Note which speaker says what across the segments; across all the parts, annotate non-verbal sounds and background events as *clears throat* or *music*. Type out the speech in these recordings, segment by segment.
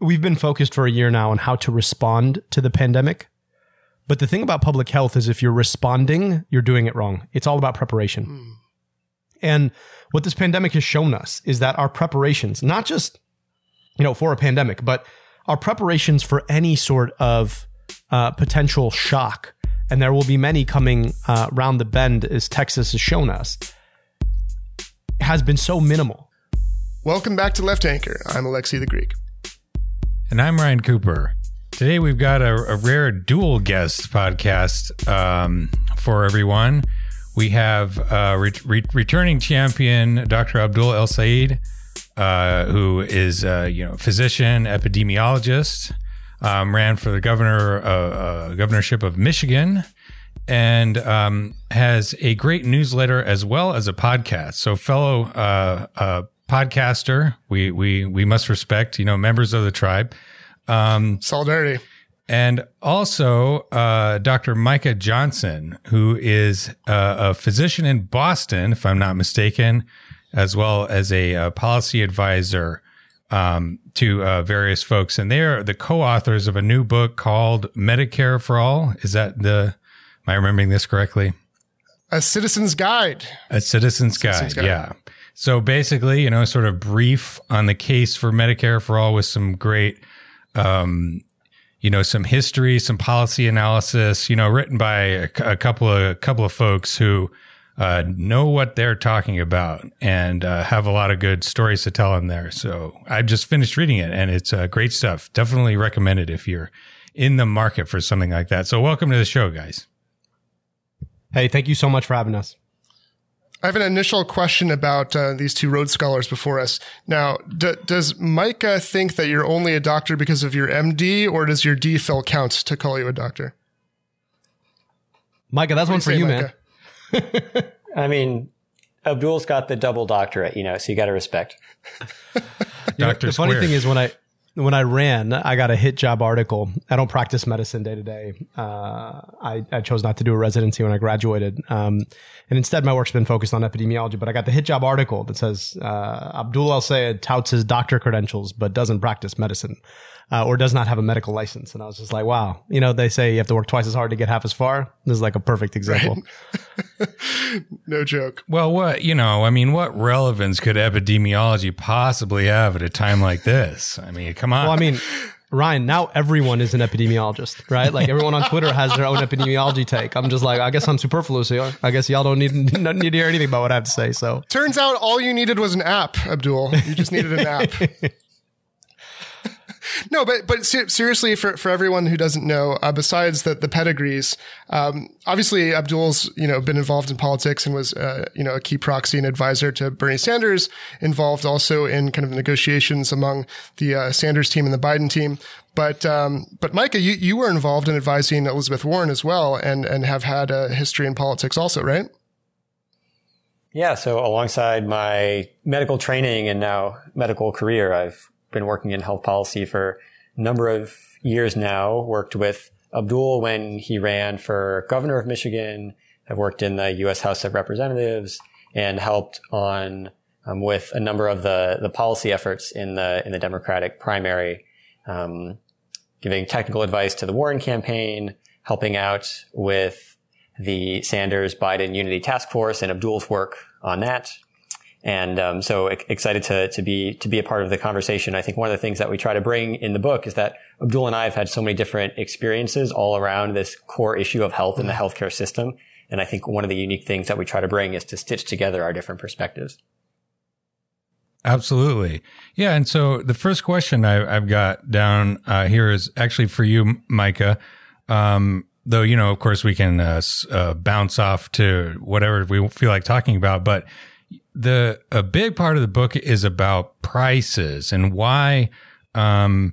Speaker 1: we've been focused for a year now on how to respond to the pandemic. But the thing about public health is if you're responding, you're doing it wrong. It's all about preparation. Mm. And what this pandemic has shown us is that our preparations, not just, you know, for a pandemic, but our preparations for any sort of uh, potential shock, and there will be many coming uh, round the bend as Texas has shown us, has been so minimal.
Speaker 2: Welcome back to Left Anchor. I'm Alexi the Greek.
Speaker 3: And I'm Ryan Cooper. Today we've got a, a rare dual guest podcast um, for everyone. We have uh, re- re- returning champion Dr. Abdul El-Sayed, uh, who is uh, you know physician, epidemiologist, um, ran for the governor uh, uh, governorship of Michigan, and um, has a great newsletter as well as a podcast. So, fellow uh, podcaster. We we we must respect, you know, members of the tribe.
Speaker 2: Um, Solidarity.
Speaker 3: And also, uh, Dr. Micah Johnson, who is uh, a physician in Boston, if I'm not mistaken, as well as a, a uh, policy advisor um, to uh, various folks. And they are the co-authors of a new book called Medicare for All. Is that the? Am I remembering this correctly?
Speaker 2: A Citizen's Guide.
Speaker 3: A Citizen's, Citizen's Guide. Guide. Yeah. So basically, you know, sort of brief on the case for Medicare for all with some great, um, you know, some history, some policy analysis, you know, written by a, a couple of a couple of folks who uh, know what they're talking about and uh, have a lot of good stories to tell in there. So I just finished reading it, and it's uh, great stuff. Definitely recommend it if you're in the market for something like that. So welcome to the show, guys.
Speaker 1: Hey, thank you so much for having us.
Speaker 2: I have an initial question about uh, these two Rhodes Scholars before us. Now, d- does Micah think that you're only a doctor because of your MD, or does your DPhil count to call you a doctor?
Speaker 1: Micah, that's what one for you, Micah?
Speaker 4: man. *laughs* I mean, Abdul's got the double doctorate, you know, so you got to respect. *laughs*
Speaker 1: Doctor. The funny thing is when I when I ran, I got a hit job article. I don't practice medicine day to day. Uh, I, I chose not to do a residency when I graduated. Um, and instead my work's been focused on epidemiology, but I got the hit job article that says, uh, Abdul El-Sayed touts his doctor credentials, but doesn't practice medicine uh, or does not have a medical license. And I was just like, wow, you know, they say you have to work twice as hard to get half as far. This is like a perfect example.
Speaker 2: Right. *laughs* no joke.
Speaker 3: Well, what, you know, I mean, what relevance could epidemiology possibly have at a time like this? I mean, come on.
Speaker 1: Well, I mean, Ryan, now everyone is an epidemiologist, right? Like everyone on Twitter has their own epidemiology take. I'm just like, I guess I'm superfluous here. I guess y'all don't need, *laughs* need to hear anything about what I have to say. So
Speaker 2: turns out all you needed was an app, Abdul. You just needed an app. *laughs* no, but but seriously, for for everyone who doesn't know, uh, besides the the pedigrees, um, obviously Abdul's you know been involved in politics and was uh, you know a key proxy and advisor to Bernie Sanders, involved also in kind of negotiations among the uh, Sanders team and the Biden team. But um, but Micah, you you were involved in advising Elizabeth Warren as well, and and have had a history in politics also, right?
Speaker 4: Yeah, so alongside my medical training and now medical career, I've been working in health policy for a number of years now, worked with Abdul when he ran for governor of Michigan. I've worked in the U.S. House of Representatives and helped on um, with a number of the the policy efforts in the in the Democratic primary, um, giving technical advice to the Warren campaign, helping out with the Sanders Biden Unity Task Force and Abdul's work on that, and um, so excited to to be to be a part of the conversation. I think one of the things that we try to bring in the book is that Abdul and I have had so many different experiences all around this core issue of health in the healthcare system. And I think one of the unique things that we try to bring is to stitch together our different perspectives.
Speaker 3: Absolutely. Yeah. And so the first question I, have got down uh, here is actually for you, Micah. Um, though, you know, of course, we can uh, uh, bounce off to whatever we feel like talking about. But the a big part of the book is about prices and why um,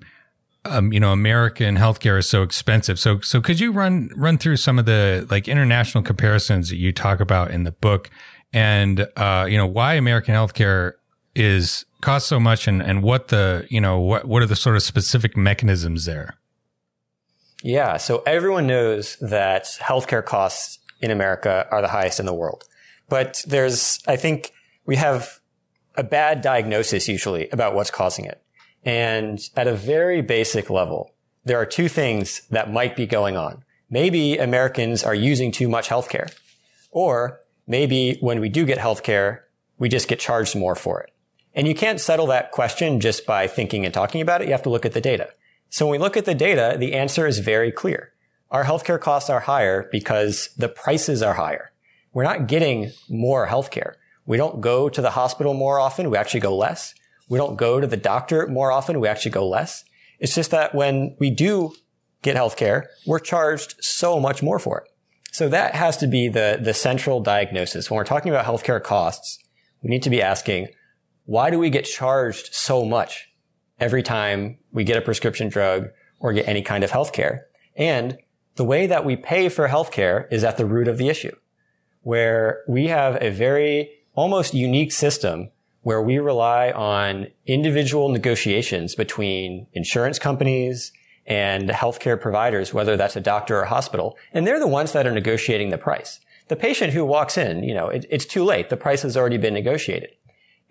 Speaker 3: um, you know American healthcare is so expensive. So so could you run run through some of the like international comparisons that you talk about in the book and uh, you know why American healthcare is costs so much and and what the you know what what are the sort of specific mechanisms there?
Speaker 4: Yeah, so everyone knows that healthcare costs in America are the highest in the world. But there's I think we have a bad diagnosis usually about what's causing it. And at a very basic level, there are two things that might be going on. Maybe Americans are using too much healthcare. Or maybe when we do get healthcare, we just get charged more for it. And you can't settle that question just by thinking and talking about it. You have to look at the data. So when we look at the data, the answer is very clear. Our healthcare costs are higher because the prices are higher. We're not getting more healthcare. We don't go to the hospital more often. We actually go less. We don't go to the doctor more often. We actually go less. It's just that when we do get healthcare, we're charged so much more for it. So that has to be the, the central diagnosis. When we're talking about healthcare costs, we need to be asking, why do we get charged so much every time we get a prescription drug or get any kind of healthcare? And the way that we pay for healthcare is at the root of the issue, where we have a very almost unique system where we rely on individual negotiations between insurance companies and healthcare providers, whether that's a doctor or a hospital. And they're the ones that are negotiating the price. The patient who walks in, you know, it, it's too late. The price has already been negotiated.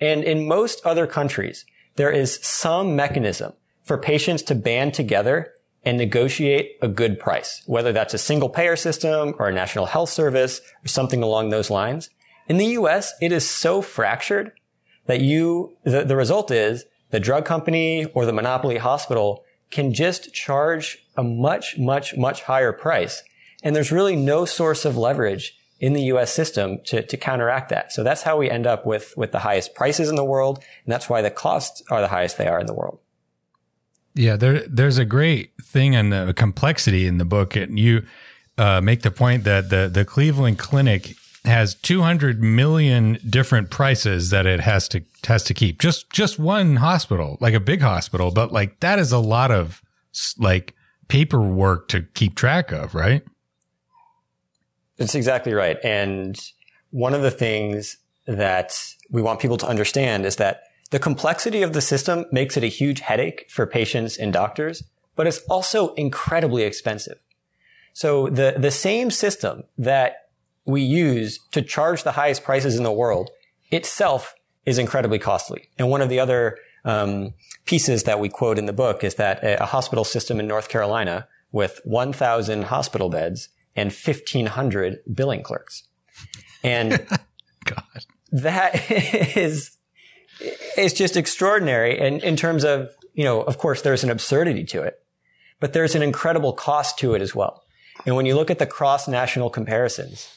Speaker 4: And in most other countries, there is some mechanism for patients to band together and negotiate a good price, whether that's a single payer system or a national health service or something along those lines. In the US, it is so fractured that you, the, the result is the drug company or the monopoly hospital can just charge a much, much, much higher price. And there's really no source of leverage in the US system to, to counteract that. So that's how we end up with, with the highest prices in the world. And that's why the costs are the highest they are in the world.
Speaker 3: Yeah, there, there's a great thing on the complexity in the book. And you uh, make the point that the, the Cleveland Clinic has 200 million different prices that it has to has to keep. Just just one hospital, like a big hospital, but like that is a lot of like paperwork to keep track of, right?
Speaker 4: That's exactly right. And one of the things that we want people to understand is that the complexity of the system makes it a huge headache for patients and doctors, but it's also incredibly expensive. So the, the same system that we use to charge the highest prices in the world itself is incredibly costly. And one of the other um, pieces that we quote in the book is that a, hospital system in North Carolina with 1,000 hospital beds and 1,500 billing clerks. And *laughs* God. that is, is just extraordinary. And in terms of, you know, of course, there's an absurdity to it, but there's an incredible cost to it as well. And when you look at the cross national comparisons,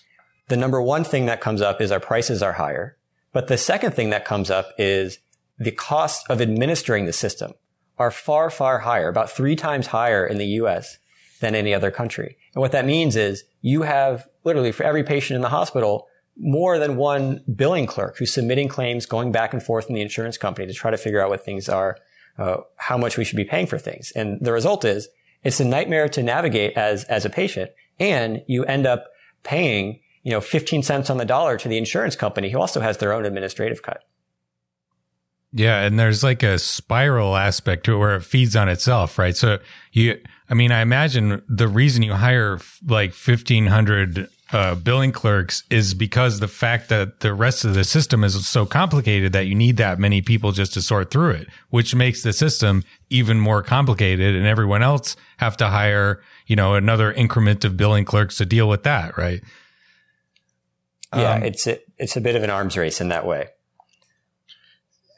Speaker 4: the number one thing that comes up is our prices are higher. But the second thing that comes up is the cost of administering the system are far, far higher, about three times higher in the US than any other country. And what that means is you have literally for every patient in the hospital, more than one billing clerk who's submitting claims, going back and forth in the insurance company to try to figure out what things are, uh, how much we should be paying for things. And the result is it's a nightmare to navigate as, as a patient. And you end up paying you know, 15 cents on the dollar to the insurance company who also has their own administrative cut.
Speaker 3: Yeah, and there's like a spiral aspect to it where it feeds on itself, right? So you, I mean, I imagine the reason you hire like 1500 uh, billing clerks is because the fact that the rest of the system is so complicated that you need that many people just to sort through it, which makes the system even more complicated and everyone else have to hire, you know, another increment of billing clerks to deal with that, right?
Speaker 4: Yeah, um, it's a, it's a bit of an arms race in that way.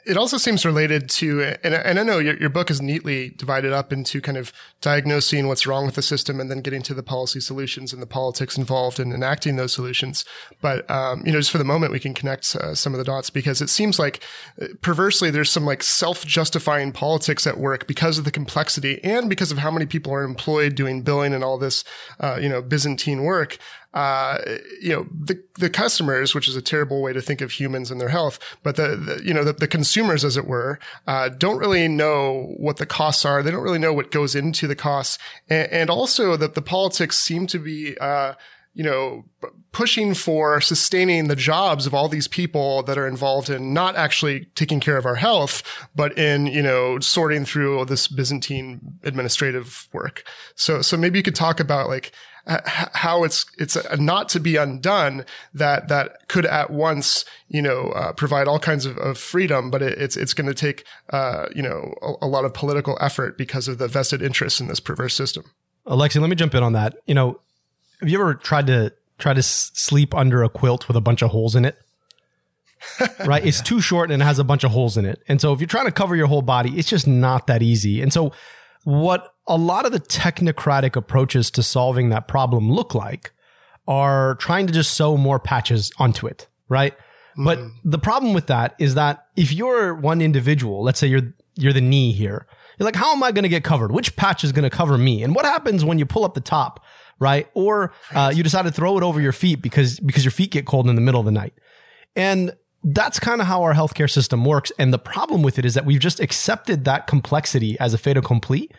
Speaker 2: It also seems related to, and, and I know your, your book is neatly divided up into kind of diagnosing what's wrong with the system and then getting to the policy solutions and the politics involved in enacting those solutions. But, um, you know, just for the moment, we can connect uh, some of the dots because it seems like uh, perversely there's some like self-justifying politics at work because of the complexity and because of how many people are employed doing billing and all this, uh, you know, Byzantine work uh, you know, the, the customers, which is a terrible way to think of humans and their health, but the, the you know, the, the, consumers, as it were, uh, don't really know what the costs are. They don't really know what goes into the costs. And, and also that the politics seem to be, uh, you know, pushing for sustaining the jobs of all these people that are involved in not actually taking care of our health, but in, you know, sorting through this Byzantine administrative work. So, so maybe you could talk about like how it's it's not to be undone that that could at once you know uh, provide all kinds of, of freedom, but it, it's it's going to take uh, you know a, a, lot of political effort because of the vested interests in this perverse system.
Speaker 1: Alexi, let me jump in on that. You know, have you ever tried to try to s- sleep under a quilt with a bunch of holes in it? *laughs* right? It's too short and it has a bunch of holes in it. And so if you're trying to cover your whole body, it's just not that easy. And so what a lot of the technocratic approaches to solving that problem look like are trying to just sew more patches onto it, right? Mm. But the problem with that is that if you're one individual, let's say you're you're the knee here, you're like, how am I going to get covered? Which patch is going to cover me? And what happens when you pull up the top, right? Or uh, you decide to throw it over your feet because because your feet get cold in the middle of the night, and that's kind of how our healthcare system works. And the problem with it is that we've just accepted that complexity as a fait accompli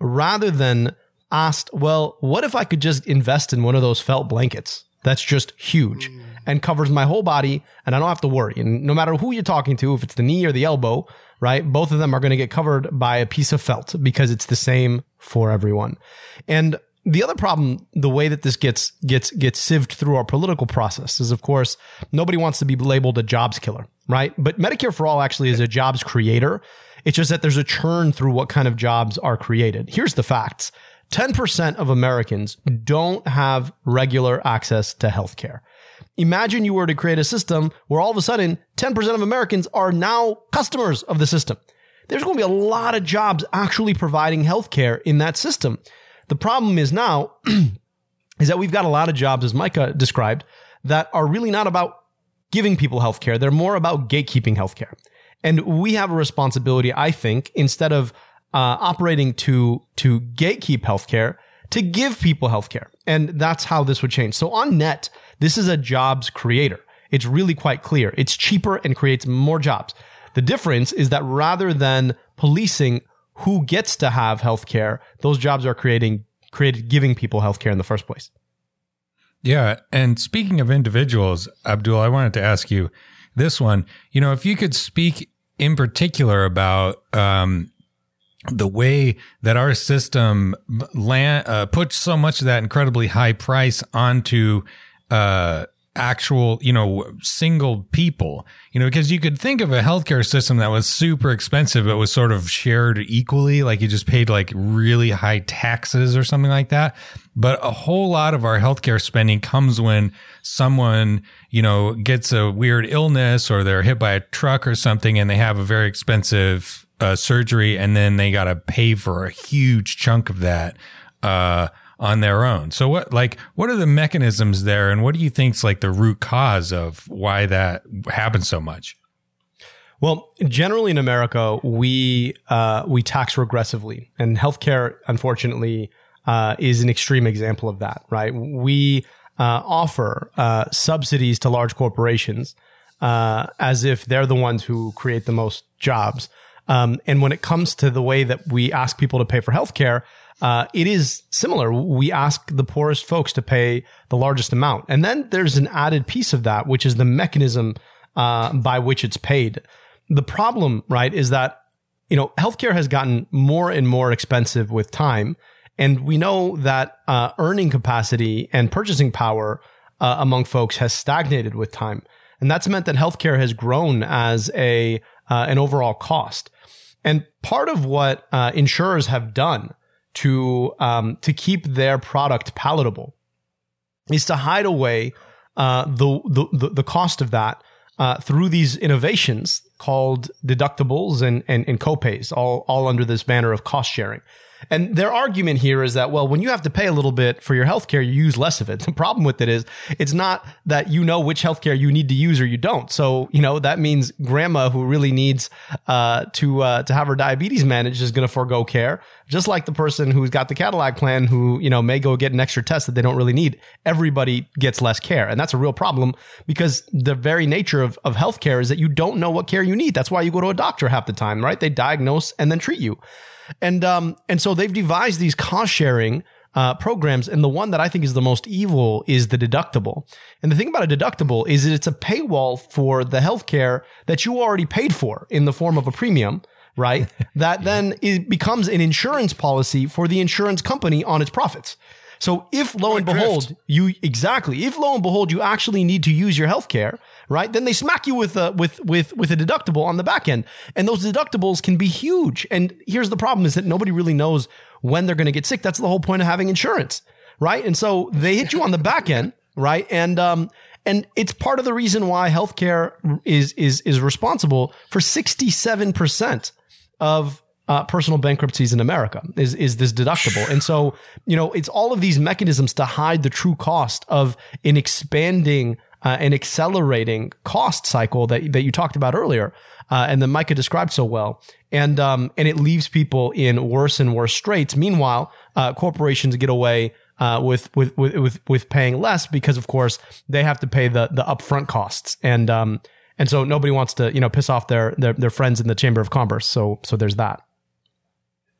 Speaker 1: rather than asked, well, what if I could just invest in one of those felt blankets? That's just huge mm. and covers my whole body and I don't have to worry. And no matter who you're talking to, if it's the knee or the elbow, right? Both of them are going to get covered by a piece of felt because it's the same for everyone. And the other problem, the way that this gets gets gets sieved through our political process is, of course, nobody wants to be labeled a jobs killer, right? But Medicare for All actually is a jobs creator. It's just that there's a churn through what kind of jobs are created. Here's the facts. 10% of Americans don't have regular access to healthcare. Imagine you were to create a system where all of a sudden 10% of Americans are now customers of the system. There's going to be a lot of jobs actually providing healthcare in that system. The problem is now *clears throat* is that we've got a lot of jobs, as Micah described, that are really not about giving people healthcare. They're more about gatekeeping healthcare. And we have a responsibility, I think, instead of uh, operating to to gatekeep healthcare, to give people healthcare. And that's how this would change. So on net, this is a jobs creator. It's really quite clear. It's cheaper and creates more jobs. The difference is that rather than policing who gets to have healthcare, those jobs are creating created giving people healthcare in the first place.
Speaker 3: Yeah, and speaking of individuals, Abdul, I wanted to ask you this one. You know, if you could speak in particular about um, the way that our system land, uh, puts so much of that incredibly high price onto uh, actual, you know, single people, you know, because you could think of a healthcare system that was super expensive, but was sort of shared equally, like you just paid like really high taxes or something like that. But a whole lot of our healthcare spending comes when someone, you know, gets a weird illness or they're hit by a truck or something and they have a very expensive uh, surgery and then they got to pay for a huge chunk of that. Uh, on their own. So what like what are the mechanisms there and what do you think's like the root cause of why that happens so much?
Speaker 1: Well, generally in America, we uh, we tax regressively, and healthcare, unfortunately, uh, is an extreme example of that. Right? We uh, offer uh, subsidies to large corporations uh, as if they're the ones who create the most jobs. Um, and when it comes to the way that we ask people to pay for healthcare, uh, it is similar. We ask the poorest folks to pay the largest amount. And then there's an added piece of that, which is the mechanism uh, by which it's paid. The problem, right, is that, you know, healthcare has gotten more and more expensive with time. And we know that uh, earning capacity and purchasing power uh, among folks has stagnated with time. And that's meant that healthcare has grown as a uh, an overall cost. And part of what uh, insurers have done to um, to keep their product palatable is to hide away uh, the, the the cost of that uh, through these innovations called deductibles and, and and copays, all all under this banner of cost sharing. And their argument here is that, well, when you have to pay a little bit for your healthcare, you use less of it. *laughs* The problem with it is it's not that you know which healthcare you need to use or you don't. So, you know, that means grandma who really needs, uh, to, uh, to have her diabetes managed is going to forego care. Just like the person who's got the Cadillac plan who, you know, may go get an extra test that they don't really need. Everybody gets less care. And that's a real problem because the very nature of, of healthcare is that you don't know what care you need. That's why you go to a doctor half the time, right? They diagnose and then treat you. And um, and so they've devised these cost sharing uh, programs, and the one that I think is the most evil is the deductible. And the thing about a deductible is that it's a paywall for the healthcare that you already paid for in the form of a premium, right? *laughs* that then is, becomes an insurance policy for the insurance company on its profits. So if lo and behold, you exactly, if lo and behold, you actually need to use your health care, right? Then they smack you with a with with with a deductible on the back end. And those deductibles can be huge. And here's the problem is that nobody really knows when they're going to get sick. That's the whole point of having insurance, right? And so they hit you on the back end, right? And um and it's part of the reason why healthcare is is is responsible for 67% of uh, personal bankruptcies in America is is this deductible, and so you know it's all of these mechanisms to hide the true cost of an expanding uh, and accelerating cost cycle that that you talked about earlier, uh, and that Micah described so well, and um, and it leaves people in worse and worse straits. Meanwhile, uh, corporations get away uh, with, with with with paying less because, of course, they have to pay the the upfront costs, and um, and so nobody wants to you know piss off their their, their friends in the Chamber of Commerce. So so there's that.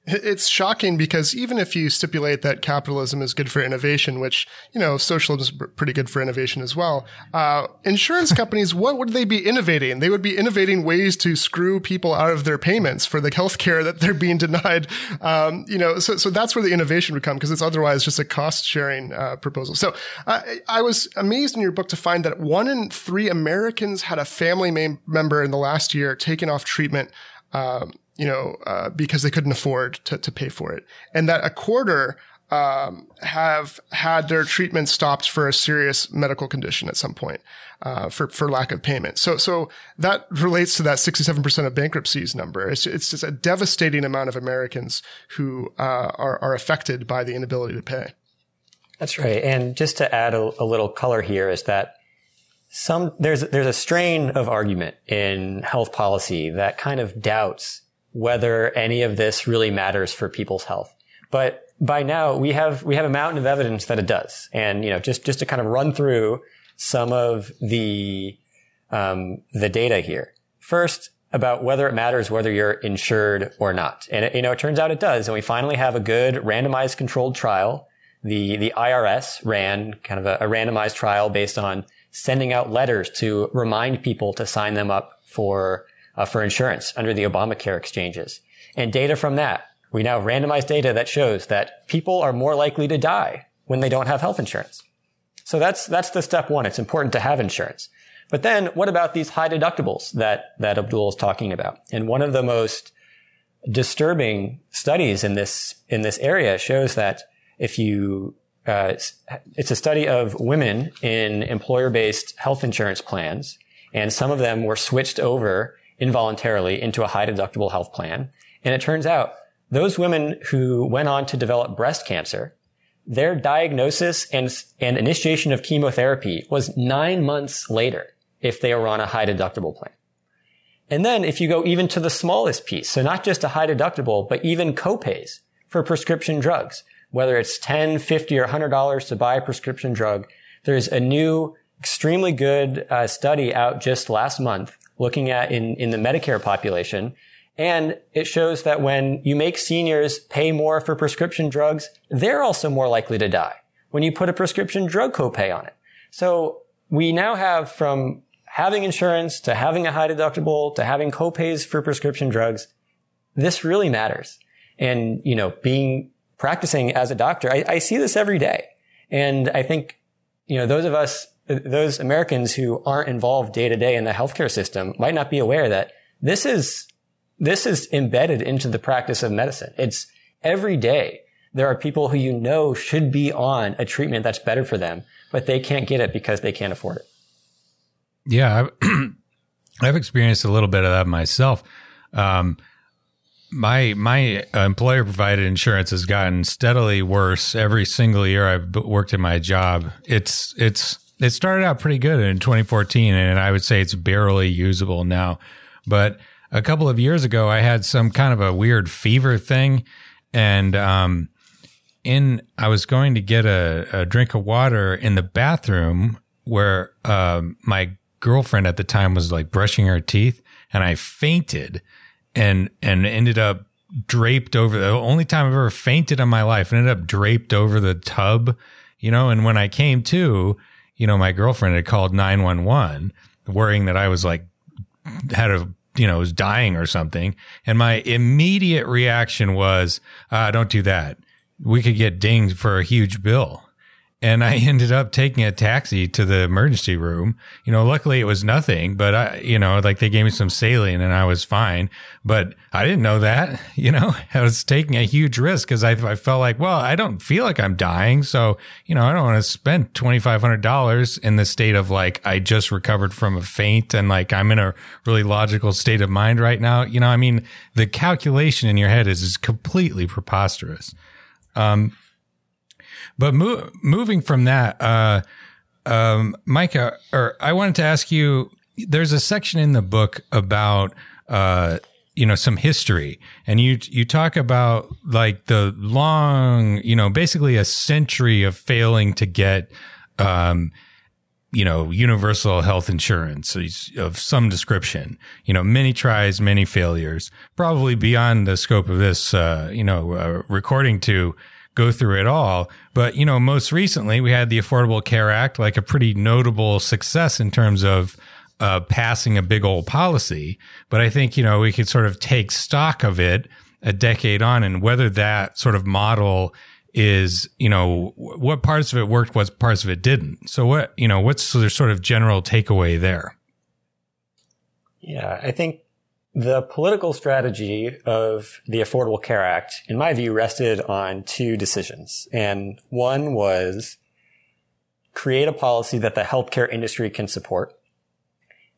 Speaker 2: It's shocking because even if you stipulate that capitalism is good for innovation, which, you know, socialism is pretty good for innovation as well, uh, insurance *laughs* companies, what would they be innovating? They would be innovating ways to screw people out of their payments for the health care that they're being denied. Um, you know, so, so that's where the innovation would come because it's otherwise just a cost sharing uh, proposal. So I, I was amazed in your book to find that one in three Americans had a family member in the last year taken off treatment. Um, you know, uh, because they couldn't afford to, to pay for it. And that a quarter, um, have had their treatment stopped for a serious medical condition at some point, uh, for, for lack of payment. So, so that relates to that 67% of bankruptcies number. It's, it's just a devastating amount of Americans who, uh, are, are affected by the inability to pay.
Speaker 4: That's right. And just to add a, a little color here is that some, there's, there's a strain of argument in health policy that kind of doubts whether any of this really matters for people's health. But by now we have, we have a mountain of evidence that it does. And, you know, just, just to kind of run through some of the, um, the data here. First, about whether it matters whether you're insured or not. And it, you know, it turns out it does. And we finally have a good randomized controlled trial. The, the IRS ran kind of a, a randomized trial based on sending out letters to remind people to sign them up for uh, for insurance under the Obamacare exchanges. And data from that, we now have randomized data that shows that people are more likely to die when they don't have health insurance. So that's, that's the step one. It's important to have insurance. But then what about these high deductibles that, that Abdul is talking about? And one of the most disturbing studies in this, in this area shows that if you, uh, it's a study of women in employer-based health insurance plans, and some of them were switched over involuntarily into a high deductible health plan. And it turns out those women who went on to develop breast cancer, their diagnosis and, and initiation of chemotherapy was nine months later if they were on a high deductible plan. And then if you go even to the smallest piece, so not just a high deductible, but even copays for prescription drugs, whether it's 10, 50 or $100 to buy a prescription drug, there's a new extremely good uh, study out just last month looking at in, in the Medicare population. And it shows that when you make seniors pay more for prescription drugs, they're also more likely to die when you put a prescription drug copay on it. So we now have from having insurance to having a high deductible to having copays for prescription drugs. This really matters. And, you know, being practicing as a doctor, I, I see this every day. And I think, you know, those of us those Americans who aren't involved day to day in the healthcare system might not be aware that this is, this is embedded into the practice of medicine. It's every day. There are people who you know should be on a treatment that's better for them, but they can't get it because they can't afford it.
Speaker 3: Yeah. I've, *clears throat* experienced a little bit of that myself. Um, my my employer provided insurance has gotten steadily worse every single year I've worked in my job. It's it's it started out pretty good in 2014, and I would say it's barely usable now. But a couple of years ago, I had some kind of a weird fever thing, and um, in I was going to get a, a drink of water in the bathroom where um, my girlfriend at the time was like brushing her teeth, and I fainted, and and ended up draped over the only time I've ever fainted in my life, ended up draped over the tub, you know. And when I came to you know, my girlfriend had called 911 worrying that I was like, had a, you know, was dying or something. And my immediate reaction was, uh, don't do that. we could get dinged for a huge bill. And I *laughs* ended up taking a taxi to the emergency room. You know, luckily it was nothing, but I, you know, like they gave me some saline and I was fine. But I didn't know that, *laughs* you know, I was taking a huge risk because I, I felt like, well, I don't feel like I'm dying. So, you know, I don't want to spend $2,500 in the state of like, I just recovered from a faint and like I'm in a really logical state of mind right now. You know, I mean, the calculation in your head is, is completely preposterous. Um, but mo- moving from that, uh, um, Micah, or I wanted to ask you. There's a section in the book about uh, you know some history, and you you talk about like the long, you know, basically a century of failing to get. Um, you know, universal health insurance of some description. You know, many tries, many failures, probably beyond the scope of this, uh, you know, uh, recording to go through it all. But, you know, most recently we had the Affordable Care Act, like a pretty notable success in terms of uh, passing a big old policy. But I think, you know, we could sort of take stock of it a decade on and whether that sort of model is, you know, what parts of it worked, what parts of it didn't. So what, you know, what's the sort of general takeaway there?
Speaker 4: Yeah, I think the political strategy of the Affordable Care Act, in my view, rested on two decisions. And one was create a policy that the healthcare industry can support.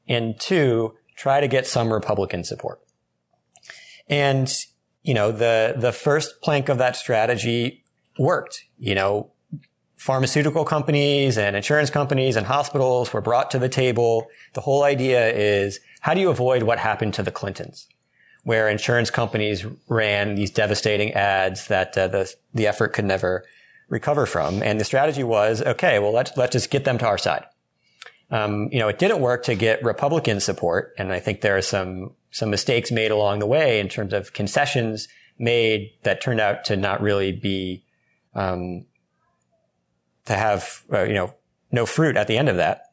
Speaker 4: And two, try to get some Republican support. And, you know, the, the first plank of that strategy worked. You know, pharmaceutical companies and insurance companies and hospitals were brought to the table. The whole idea is how do you avoid what happened to the Clintons, where insurance companies ran these devastating ads that uh, the the effort could never recover from? And the strategy was, okay, well let's let's just get them to our side. Um, you know, it didn't work to get Republican support, and I think there are some some mistakes made along the way in terms of concessions made that turned out to not really be um, to have uh, you know no fruit at the end of that.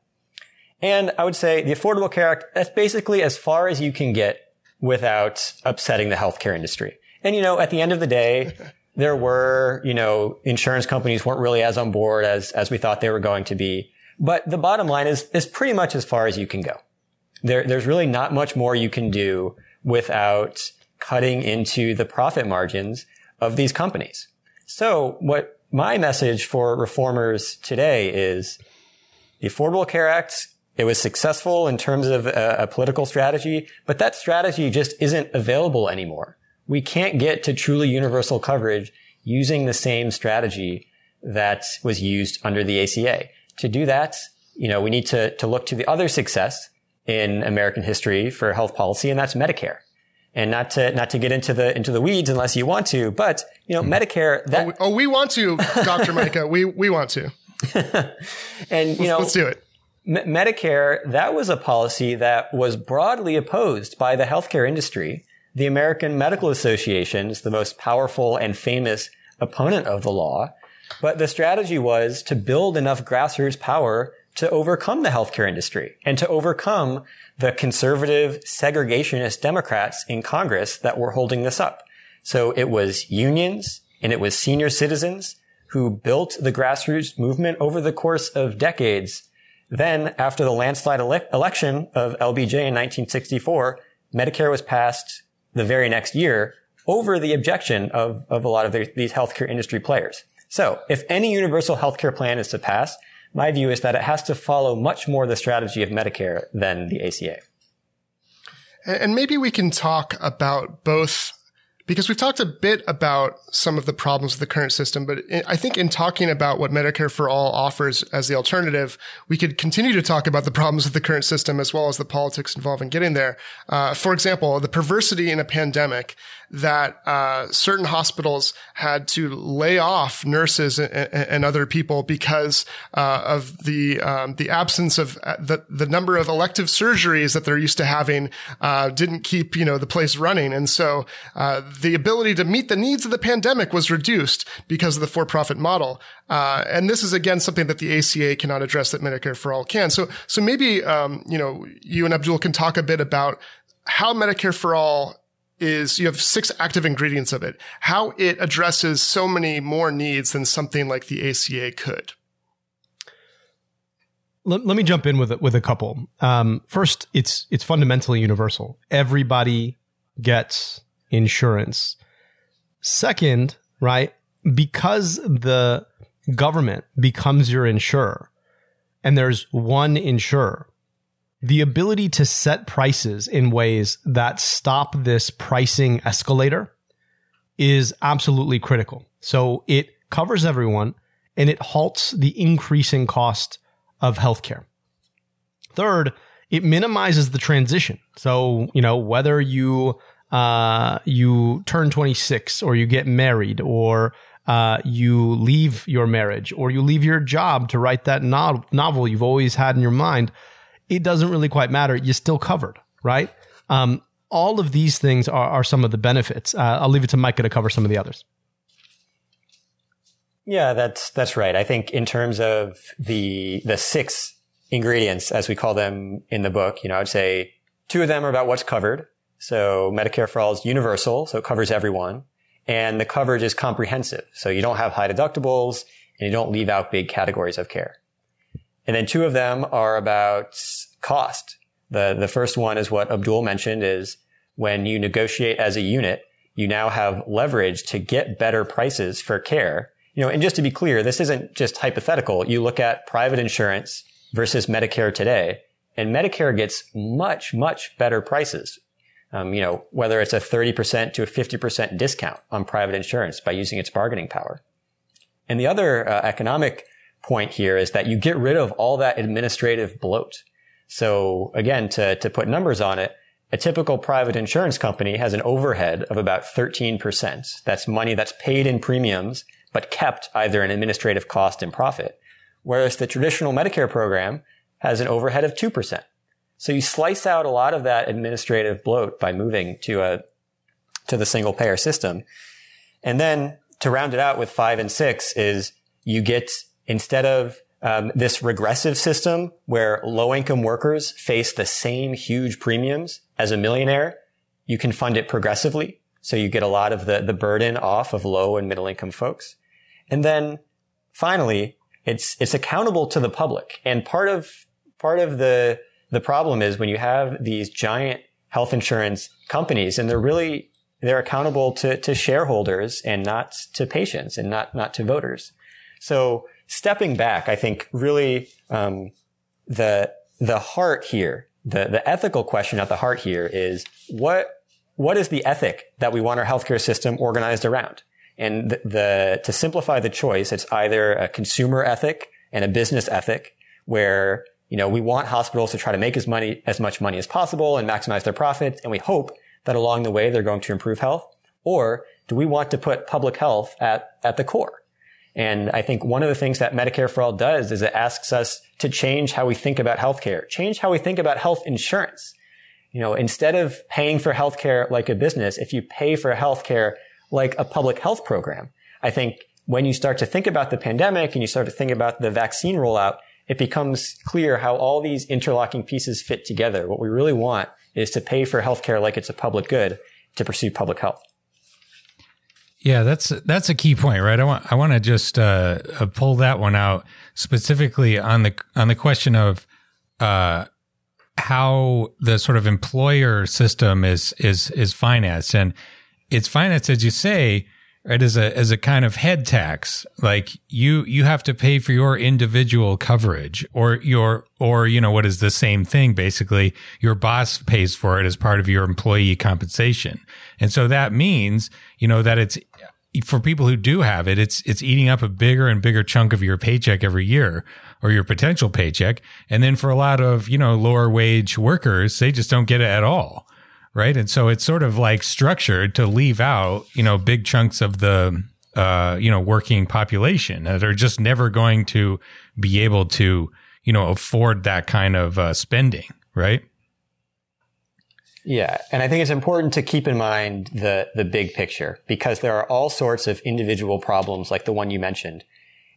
Speaker 4: And I would say the Affordable Care Act, that's basically as far as you can get without upsetting the healthcare industry. And, you know, at the end of the day, *laughs* there were, you know, insurance companies weren't really as on board as, as we thought they were going to be. But the bottom line is, is pretty much as far as you can go. There, there's really not much more you can do without cutting into the profit margins of these companies. So what my message for reformers today is the Affordable Care Act it was successful in terms of a, a, political strategy, but that strategy just isn't available anymore. We can't get to truly universal coverage using the same strategy that was used under the ACA. To do that, you know, we need to, to look to the other success in American history for health policy, and that's Medicare. And not to not to get into the into the weeds unless you want to, but you know, hmm. Medicare that
Speaker 2: oh, we, oh, we want to, Dr. Micah. we we want to. *laughs*
Speaker 4: and you know,
Speaker 2: let's do it.
Speaker 4: Medicare, that was a policy that was broadly opposed by the healthcare industry. The American Medical Association is the most powerful and famous opponent of the law. But the strategy was to build enough grassroots power to overcome the healthcare industry and to overcome the conservative segregationist Democrats in Congress that were holding this up. So it was unions and it was senior citizens who built the grassroots movement over the course of decades then, after the landslide ele- election of LBJ in 1964, Medicare was passed the very next year over the objection of, of a lot of the, these healthcare industry players. So, if any universal healthcare plan is to pass, my view is that it has to follow much more the strategy of Medicare than the ACA.
Speaker 2: And maybe we can talk about both because we've talked a bit about some of the problems with the current system, but I think in talking about what Medicare for All offers as the alternative, we could continue to talk about the problems with the current system as well as the politics involved in getting there. Uh, for example, the perversity in a pandemic that uh, certain hospitals had to lay off nurses and, and other people because uh, of the um, the absence of uh, the the number of elective surgeries that they're used to having uh, didn't keep you know the place running, and so uh, the ability to meet the needs of the pandemic was reduced because of the for profit model. Uh, and this is again something that the ACA cannot address that Medicare for All can. So so maybe um, you know you and Abdul can talk a bit about how Medicare for All is you have six active ingredients of it, how it addresses so many more needs than something like the ACA could.
Speaker 1: Let, let me jump in with a, with a couple. Um, first, it's it's fundamentally universal. Everybody gets insurance. Second, right? Because the government becomes your insurer, and there's one insurer, the ability to set prices in ways that stop this pricing escalator is absolutely critical. So it covers everyone and it halts the increasing cost of healthcare. Third, it minimizes the transition. So, you know, whether you uh, you turn 26 or you get married or uh, you leave your marriage or you leave your job to write that no- novel you've always had in your mind, it doesn't really quite matter. You're still covered, right? Um, all of these things are, are some of the benefits. Uh, I'll leave it to Micah to cover some of the others.
Speaker 4: Yeah, that's that's right. I think in terms of the the six ingredients, as we call them in the book, you know, I'd say two of them are about what's covered. So Medicare for All is universal, so it covers everyone, and the coverage is comprehensive. So you don't have high deductibles, and you don't leave out big categories of care. And then two of them are about cost. The, the first one is what Abdul mentioned is when you negotiate as a unit, you now have leverage to get better prices for care. You know, and just to be clear, this isn't just hypothetical. You look at private insurance versus Medicare today, and Medicare gets much, much better prices. Um, you know, whether it's a 30% to a 50% discount on private insurance by using its bargaining power. And the other uh, economic point here is that you get rid of all that administrative bloat. So again, to, to put numbers on it, a typical private insurance company has an overhead of about 13%. That's money that's paid in premiums, but kept either in administrative cost and profit. Whereas the traditional Medicare program has an overhead of 2%. So you slice out a lot of that administrative bloat by moving to a, to the single payer system. And then to round it out with five and six is you get instead of um, this regressive system where low income workers face the same huge premiums as a millionaire, you can fund it progressively. So you get a lot of the, the burden off of low and middle income folks. And then finally, it's, it's accountable to the public. And part of, part of the, the problem is when you have these giant health insurance companies and they're really, they're accountable to, to shareholders and not to patients and not, not to voters. So stepping back, I think really um, the the heart here, the the ethical question at the heart here is what what is the ethic that we want our healthcare system organized around? And the, the to simplify the choice, it's either a consumer ethic and a business ethic, where you know we want hospitals to try to make as money as much money as possible and maximize their profits, and we hope that along the way they're going to improve health. Or do we want to put public health at at the core? And I think one of the things that Medicare for All does is it asks us to change how we think about healthcare, change how we think about health insurance. You know, instead of paying for healthcare like a business, if you pay for healthcare like a public health program, I think when you start to think about the pandemic and you start to think about the vaccine rollout, it becomes clear how all these interlocking pieces fit together. What we really want is to pay for healthcare like it's a public good to pursue public health.
Speaker 3: Yeah, that's that's a key point, right? I want I want to just uh, uh, pull that one out specifically on the on the question of uh, how the sort of employer system is is is financed, and it's financed as you say, right? As a as a kind of head tax, like you you have to pay for your individual coverage, or your or you know what is the same thing basically. Your boss pays for it as part of your employee compensation, and so that means you know that it's for people who do have it, it's it's eating up a bigger and bigger chunk of your paycheck every year or your potential paycheck. And then for a lot of, you know, lower wage workers, they just don't get it at all. Right. And so it's sort of like structured to leave out, you know, big chunks of the uh, you know, working population that are just never going to be able to, you know, afford that kind of uh, spending, right?
Speaker 4: Yeah, and I think it's important to keep in mind the the big picture because there are all sorts of individual problems like the one you mentioned.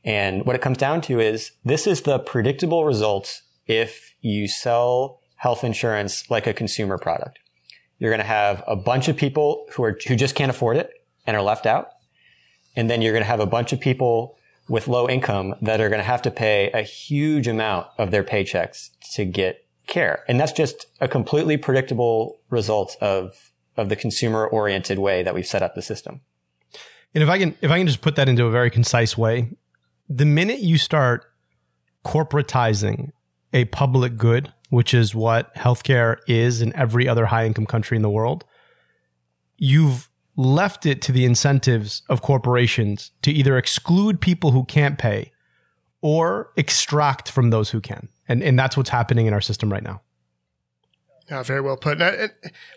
Speaker 4: And what it comes down to is this is the predictable result if you sell health insurance like a consumer product. you're going to have a bunch of people who are who just can't afford it and are left out, and then you're going to have a bunch of people with low income that are going to have to pay a huge amount of their paychecks to get care. And that's just a completely predictable result of, of the consumer oriented way that we've set up the system.
Speaker 1: And if I can, if I can just put that into a very concise way, the minute you start corporatizing a public good, which is what healthcare is in every other high income country in the world, you've left it to the incentives of corporations to either exclude people who can't pay or extract from those who can. And, and that's what's happening in our system right now.
Speaker 2: Yeah, very well put. Now,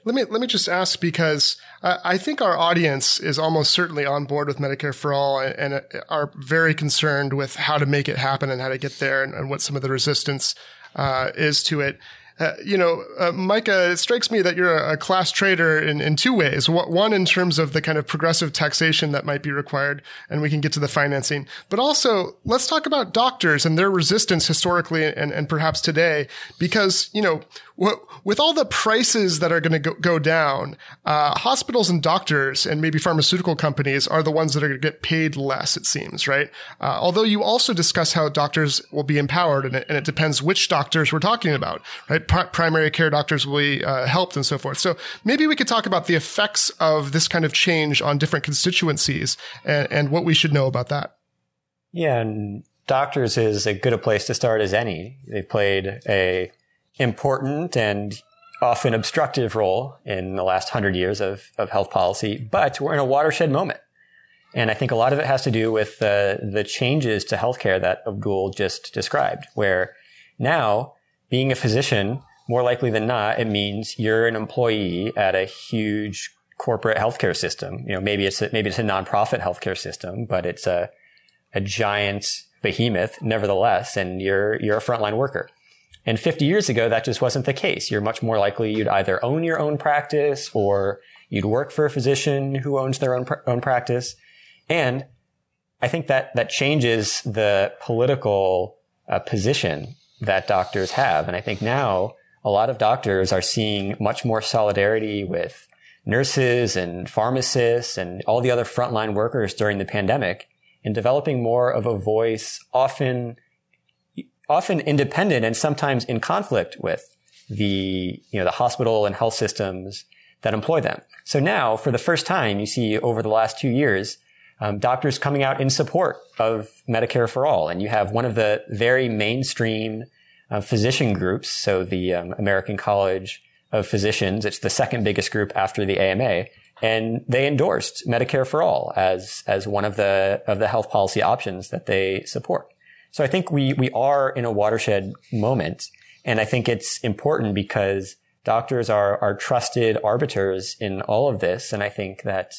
Speaker 2: let me let me just ask because I think our audience is almost certainly on board with Medicare for all and, and are very concerned with how to make it happen and how to get there and, and what some of the resistance uh, is to it. Uh, you know, uh, Micah, it strikes me that you're a, a class trader in, in two ways. One, in terms of the kind of progressive taxation that might be required, and we can get to the financing. But also, let's talk about doctors and their resistance historically and, and perhaps today, because, you know, with all the prices that are going to go, down, uh, hospitals and doctors and maybe pharmaceutical companies are the ones that are going to get paid less, it seems, right? Uh, although you also discuss how doctors will be empowered and it, and it depends which doctors we're talking about, right? Primary care doctors will be uh, helped and so forth. So maybe we could talk about the effects of this kind of change on different constituencies and, and what we should know about that.
Speaker 4: Yeah, and doctors is as good a place to start as any. They've played a important and often obstructive role in the last hundred years of, of health policy, but we're in a watershed moment. And I think a lot of it has to do with the, the changes to healthcare that Abdul just described, where now being a physician, more likely than not, it means you're an employee at a huge corporate healthcare system. You know, maybe it's a, maybe it's a nonprofit healthcare system, but it's a, a giant behemoth nevertheless, and you're, you're a frontline worker. And 50 years ago, that just wasn't the case. You're much more likely you'd either own your own practice or you'd work for a physician who owns their own, pr- own practice. And I think that that changes the political uh, position that doctors have. And I think now a lot of doctors are seeing much more solidarity with nurses and pharmacists and all the other frontline workers during the pandemic and developing more of a voice, often often independent and sometimes in conflict with the, you know, the hospital and health systems that employ them. So now, for the first time, you see over the last two years, um, doctors coming out in support of Medicare for all. And you have one of the very mainstream uh, physician groups. So the um, American College of Physicians, it's the second biggest group after the AMA. And they endorsed Medicare for all as, as one of the, of the health policy options that they support. So I think we, we are in a watershed moment. And I think it's important because doctors are, are trusted arbiters in all of this. And I think that,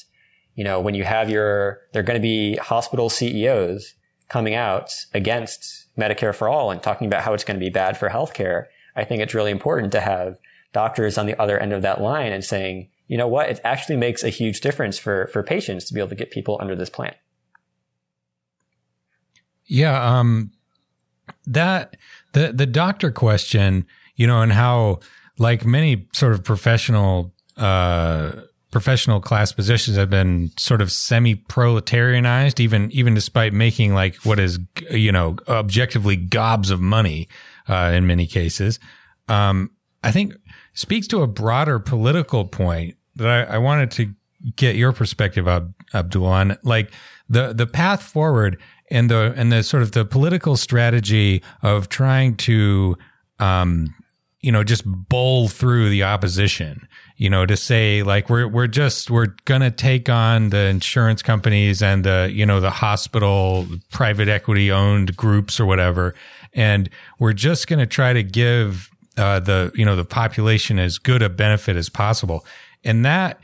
Speaker 4: you know, when you have your, they're going to be hospital CEOs coming out against Medicare for all and talking about how it's going to be bad for healthcare. I think it's really important to have doctors on the other end of that line and saying, you know what? It actually makes a huge difference for, for patients to be able to get people under this plan.
Speaker 3: Yeah, um, that the the doctor question, you know, and how like many sort of professional uh, professional class positions have been sort of semi proletarianized, even even despite making like what is you know objectively gobs of money uh, in many cases. Um, I think speaks to a broader political point that I, I wanted to get your perspective, of, Abdul, on like the the path forward and the and the sort of the political strategy of trying to um, you know just bowl through the opposition you know to say like we're we're just we're gonna take on the insurance companies and the you know the hospital private equity owned groups or whatever. And we're just gonna try to give uh, the you know the population as good a benefit as possible. And that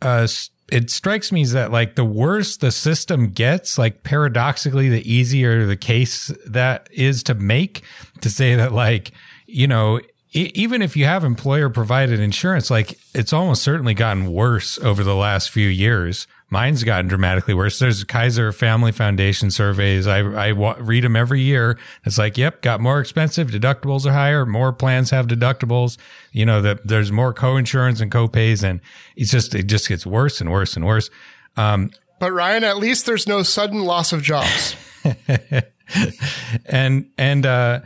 Speaker 3: uh, it strikes me is that like the worse the system gets, like paradoxically, the easier the case that is to make to say that like, you know, even if you have employer provided insurance, like it's almost certainly gotten worse over the last few years, mine's gotten dramatically worse. There's Kaiser Family Foundation surveys. I, I wa- read them every year. It's like, yep, got more expensive. Deductibles are higher. More plans have deductibles. You know, that there's more co-insurance and co-pays and it's just, it just gets worse and worse and worse. Um,
Speaker 2: but Ryan, at least there's no sudden loss of jobs. *laughs*
Speaker 3: and, and, uh,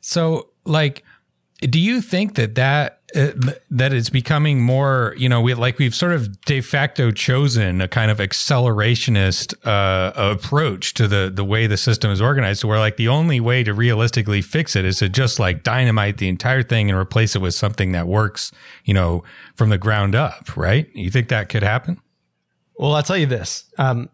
Speaker 3: so like, do you think that that uh, that it's becoming more you know we like we've sort of de facto chosen a kind of accelerationist uh, approach to the the way the system is organized where like the only way to realistically fix it is to just like dynamite the entire thing and replace it with something that works you know from the ground up right? You think that could happen?
Speaker 1: Well i'll tell you this. Um,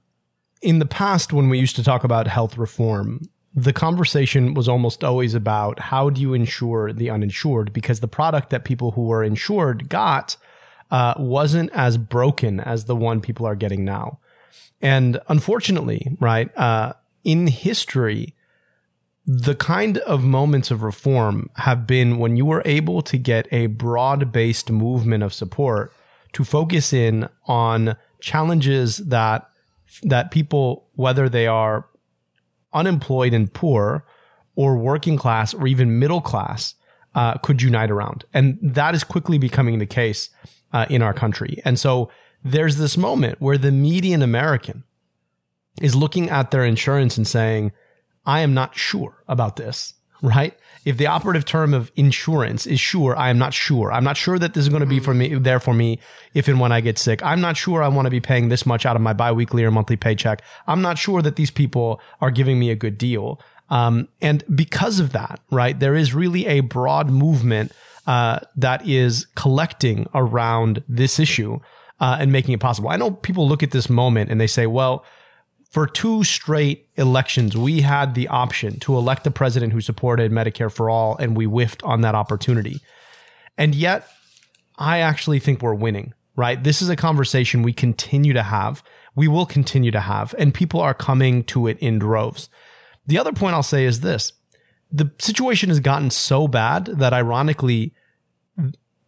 Speaker 1: in the past when we used to talk about health reform the conversation was almost always about how do you insure the uninsured because the product that people who were insured got uh, wasn't as broken as the one people are getting now. And unfortunately, right, uh, in history, the kind of moments of reform have been when you were able to get a broad based movement of support to focus in on challenges that that people, whether they are unemployed and poor or working class or even middle class uh, could unite around. And that is quickly becoming the case uh, in our country. And so there's this moment where the median American is looking at their insurance and saying, I am not sure about this, *laughs* right? If the operative term of insurance is sure, I am not sure. I'm not sure that this is going to be for me there for me if and when I get sick. I'm not sure I want to be paying this much out of my biweekly or monthly paycheck. I'm not sure that these people are giving me a good deal. Um, and because of that, right, there is really a broad movement uh, that is collecting around this issue uh, and making it possible. I know people look at this moment and they say, well, for two straight elections, we had the option to elect a president who supported Medicare for all, and we whiffed on that opportunity. And yet, I actually think we're winning, right? This is a conversation we continue to have. We will continue to have, and people are coming to it in droves. The other point I'll say is this the situation has gotten so bad that ironically,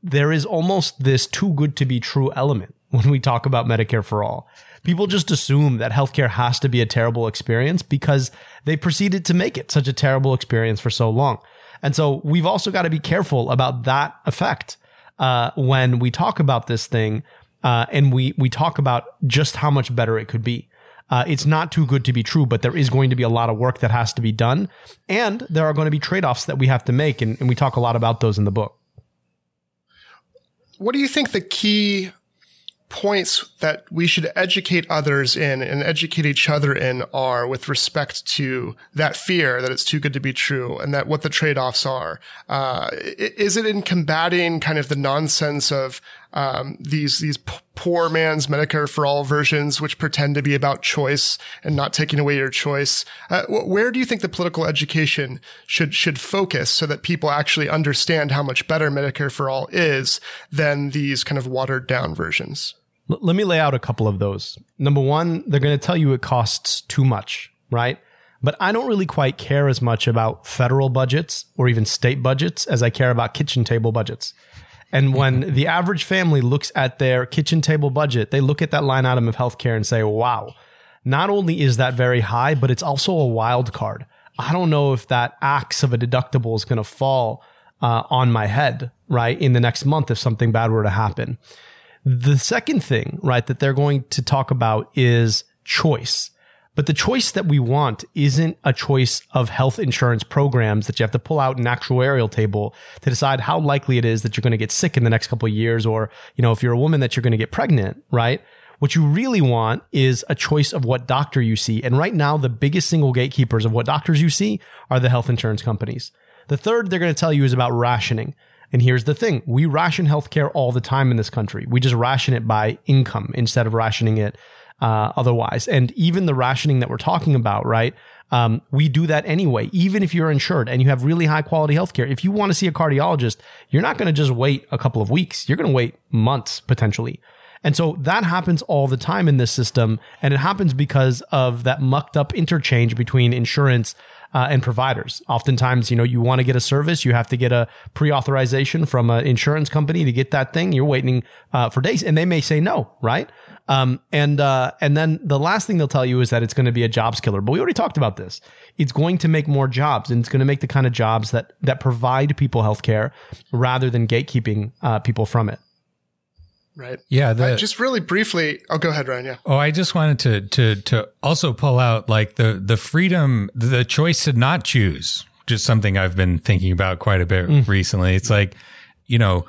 Speaker 1: there is almost this too good to be true element when we talk about Medicare for all people just assume that healthcare has to be a terrible experience because they proceeded to make it such a terrible experience for so long. And so we've also got to be careful about that effect uh, when we talk about this thing uh, and we we talk about just how much better it could be. Uh, it's not too good to be true, but there is going to be a lot of work that has to be done, and there are going to be trade offs that we have to make, and, and we talk a lot about those in the book.
Speaker 2: What do you think the key points that we should educate others in and educate each other in are with respect to that fear that it's too good to be true and that what the trade-offs are. Uh, is it in combating kind of the nonsense of um, these these p- poor man's Medicare for all versions, which pretend to be about choice and not taking away your choice. Uh, where do you think the political education should should focus so that people actually understand how much better Medicare for all is than these kind of watered down versions?
Speaker 1: L- let me lay out a couple of those. Number one, they're going to tell you it costs too much, right? But I don't really quite care as much about federal budgets or even state budgets as I care about kitchen table budgets. And when the average family looks at their kitchen table budget, they look at that line item of healthcare and say, wow, not only is that very high, but it's also a wild card. I don't know if that axe of a deductible is going to fall uh, on my head, right, in the next month if something bad were to happen. The second thing, right, that they're going to talk about is choice. But the choice that we want isn't a choice of health insurance programs that you have to pull out an actuarial table to decide how likely it is that you're going to get sick in the next couple of years or, you know, if you're a woman that you're going to get pregnant, right? What you really want is a choice of what doctor you see. And right now, the biggest single gatekeepers of what doctors you see are the health insurance companies. The third they're going to tell you is about rationing. And here's the thing. We ration healthcare all the time in this country. We just ration it by income instead of rationing it uh, otherwise. And even the rationing that we're talking about, right? Um, we do that anyway. Even if you're insured and you have really high quality healthcare, if you want to see a cardiologist, you're not going to just wait a couple of weeks. You're going to wait months potentially. And so that happens all the time in this system. And it happens because of that mucked up interchange between insurance uh, and providers. Oftentimes, you know, you want to get a service, you have to get a pre-authorization from an insurance company to get that thing. You're waiting uh, for days, and they may say no, right? Um, and uh, and then the last thing they'll tell you is that it's going to be a jobs killer. But we already talked about this. It's going to make more jobs, and it's going to make the kind of jobs that that provide people healthcare rather than gatekeeping uh, people from it.
Speaker 2: Right.
Speaker 3: Yeah. The,
Speaker 2: Uh, just really briefly. Oh, go ahead, Ryan. Yeah.
Speaker 3: Oh, I just wanted to to to also pull out like the the freedom, the choice to not choose. Just something I've been thinking about quite a bit recently. It's like, you know,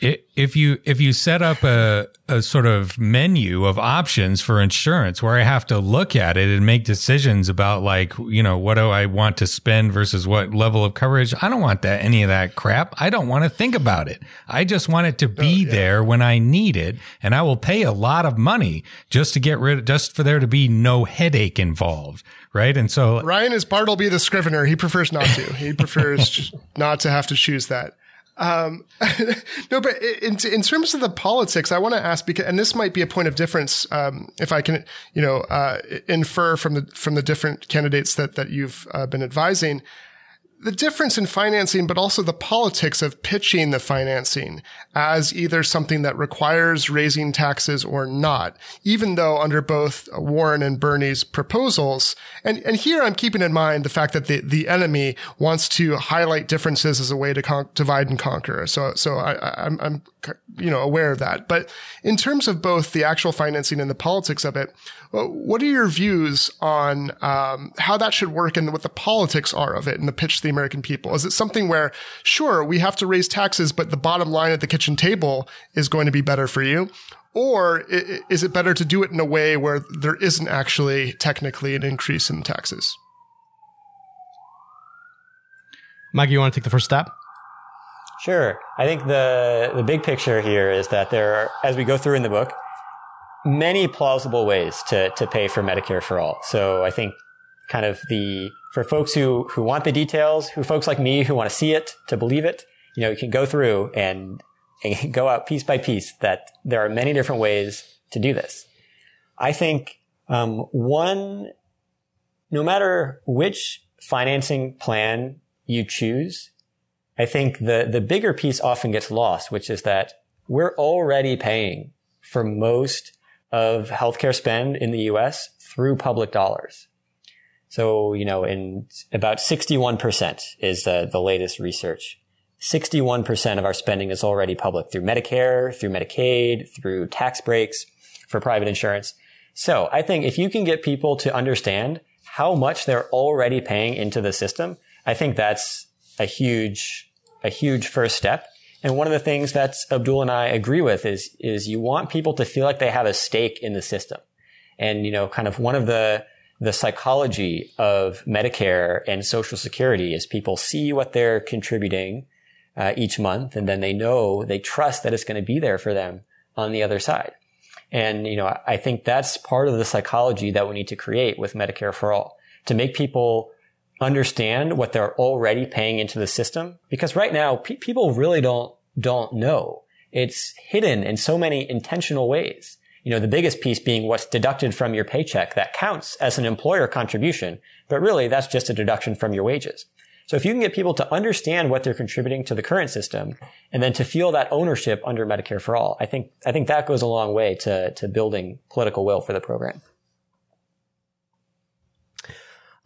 Speaker 3: if you if you set up a a sort of menu of options for insurance where I have to look at it and make decisions about like, you know, what do I want to spend versus what level of coverage, I don't want that any of that crap. I don't want to think about it. I just want it to be oh, there when I need it, and I will pay a lot of money just to get rid of just for there to be no headache involved, right? And so
Speaker 2: Ryan is Bartleby the Scrivener. He prefers not to. He prefers *laughs* not to have to choose that. Um, *laughs* no, but in, in terms of the politics, I want to ask because, and this might be a point of difference, um, if I can, you know, uh, infer from the from the different candidates that that you've uh, been advising, the difference in financing, but also the politics of pitching the financing as either something that requires raising taxes or not, even though under both Warren and Bernie's proposals, and, and here I'm keeping in mind the fact that the, the enemy wants to highlight differences as a way to con- divide and conquer. So, so I, I'm, I'm, you know, aware of that. But in terms of both the actual financing and the politics of it, what are your views on um, how that should work and what the politics are of it and the pitch to the American people? Is it something where, sure, we have to raise taxes, but the bottom line at the kitchen table is going to be better for you? Or is it better to do it in a way where there isn't actually technically an increase in taxes?
Speaker 1: Mike, you want to take the first step?
Speaker 4: Sure. I think the the big picture here is that there are, as we go through in the book, many plausible ways to to pay for Medicare for all. So I think kind of the for folks who who want the details, who folks like me who want to see it, to believe it, you know, you can go through and, and *laughs* go out piece by piece that there are many different ways to do this. I think um, one, no matter which financing plan you choose, I think the the bigger piece often gets lost, which is that we're already paying for most of healthcare spend in the US through public dollars. So, you know, in about 61% is the, the latest research. 61% of our spending is already public through Medicare, through Medicaid, through tax breaks for private insurance. So I think if you can get people to understand how much they're already paying into the system, I think that's a huge, a huge first step. And one of the things that Abdul and I agree with is, is you want people to feel like they have a stake in the system. And, you know, kind of one of the, the psychology of Medicare and Social Security is people see what they're contributing uh, each month, and then they know they trust that it's going to be there for them on the other side. And you know, I think that's part of the psychology that we need to create with Medicare for all to make people understand what they're already paying into the system. Because right now, pe- people really don't don't know. It's hidden in so many intentional ways. You know, the biggest piece being what's deducted from your paycheck that counts as an employer contribution, but really that's just a deduction from your wages. So if you can get people to understand what they're contributing to the current system and then to feel that ownership under Medicare for all, I think, I think that goes a long way to, to building political will for the program.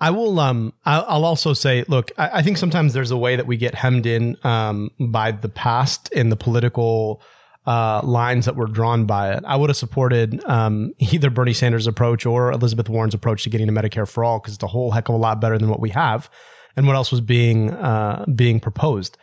Speaker 1: I will. Um, I'll also say, look, I, think sometimes there's a way that we get hemmed in um, by the past and the political uh, lines that were drawn by it. I would have supported um, *laughs* either Bernie Sanders' approach or Elizabeth Warren's approach to getting to Medicare for all because it's a whole heck of a lot better than what we have and what else was being uh, being proposed.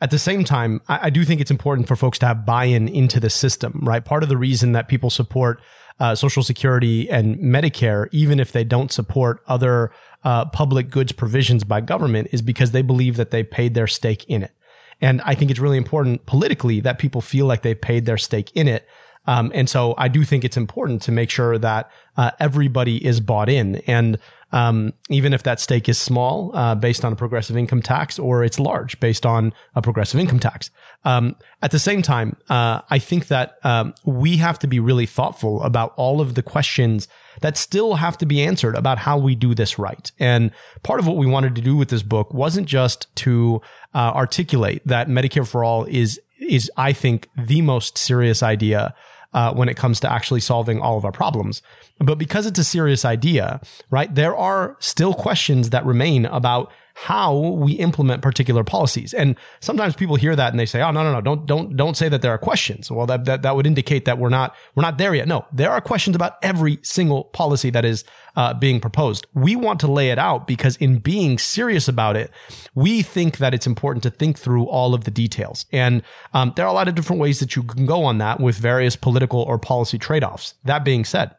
Speaker 1: At the same time, I, I do think it's important for folks to have buy-in into the system. Right, part of the reason that people support uh, Social Security and Medicare, even if they don't support other uh, public goods provisions by government, is because they believe that they paid their stake in it. And I think it's really important politically that people feel like they paid their stake in it. Um, and so I do think it's important to make sure that uh, everybody is bought in. And um, even if that stake is small uh, based on a progressive income tax or it's large based on a progressive income tax. Um, at the same time, uh, I think that um, we have to be really thoughtful about all of the questions that still have to be answered about how we do this right. And part of what we wanted to do with this book wasn't just to uh, articulate that Medicare for all is is I think the most serious idea uh, when it comes to actually solving all of our problems. But because it's a serious idea, right, there are still questions that remain about how we implement particular policies. And sometimes people hear that and they say, "Oh, no, no, no, don't, don't, don't say that there are questions." Well, that, that, that would indicate that we're not, we're not there yet. No, there are questions about every single policy that is uh, being proposed. We want to lay it out because in being serious about it, we think that it's important to think through all of the details. And um, there are a lot of different ways that you can go on that with various political or policy trade-offs. That being said,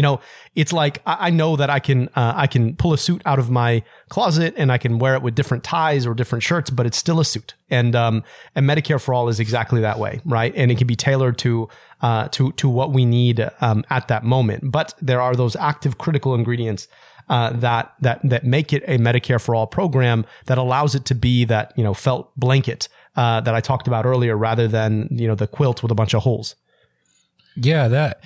Speaker 1: you know, it's like I know that I can uh, I can pull a suit out of my closet and I can wear it with different ties or different shirts, but it's still a suit. And um, and Medicare for all is exactly that way, right? And it can be tailored to uh, to to what we need um, at that moment. But there are those active critical ingredients. Uh, that that that make it a Medicare for all program that allows it to be that you know felt blanket uh, that I talked about earlier, rather than you know the quilt with a bunch of holes.
Speaker 3: Yeah, that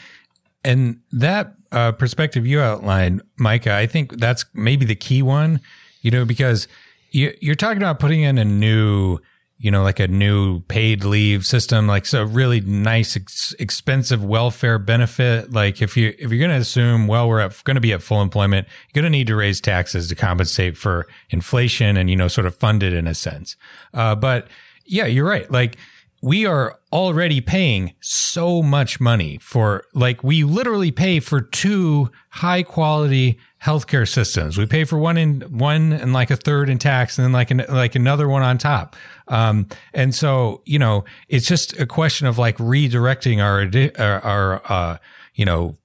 Speaker 3: and that uh, perspective you outlined, Micah, I think that's maybe the key one, you know, because you, you're talking about putting in a new, you know, like a new paid leave system, like so really nice, ex- expensive welfare benefit. Like if you, if you're going to assume, well, we're going to be at full employment, you're going to need to raise taxes to compensate for inflation and, you know, sort of fund it in a sense. Uh, but yeah, you're right. Like, we are already paying so much money for like we literally pay for two high quality healthcare systems. We pay for one in one and like a third in tax and then like an, like another one on top. Um, and so, you know, it's just a question of like redirecting our, our, our uh, you know,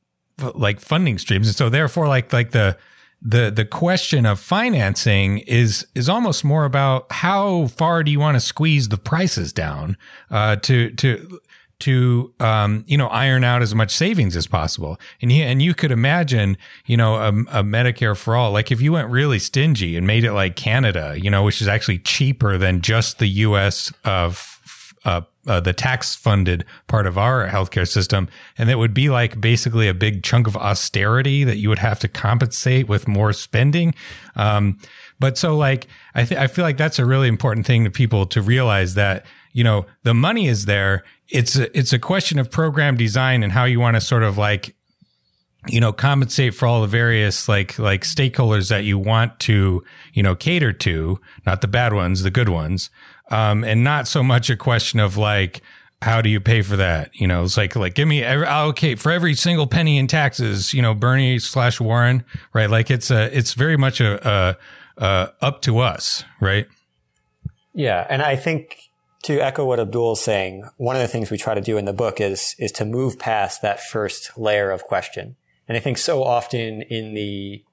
Speaker 3: like funding streams. And so therefore like, like the, the the question of financing is is almost more about how far do you want to squeeze the prices down uh, to to to um, you know iron out as much savings as possible. And you, and you could imagine you know a, a, Medicare for all like if you went really stingy and made it like Canada, you know, which is actually cheaper than just the U.S. of uh, uh, the tax funded part of our healthcare system. And that would be like basically a big chunk of austerity that you would have to compensate with more spending. Um, but so like, I th- I feel like that's a really important thing to people to realize that, you know, the money is there. It's a, it's a question of program design and how you want to sort of like you know compensate for all the various like like stakeholders that you want to you know cater to not the bad ones the good ones um, and not so much a question of like, how do you pay for that? You know, it's like, like, give me, every, allocate for every single penny in taxes, you know, Bernie slash Warren, right? Like it's a, it's very much a, a, a up to us, right?
Speaker 4: Yeah. And I think to echo what Abdul's saying, one of the things we try to do in the book is, is to move past that first layer of question. And I think so often in the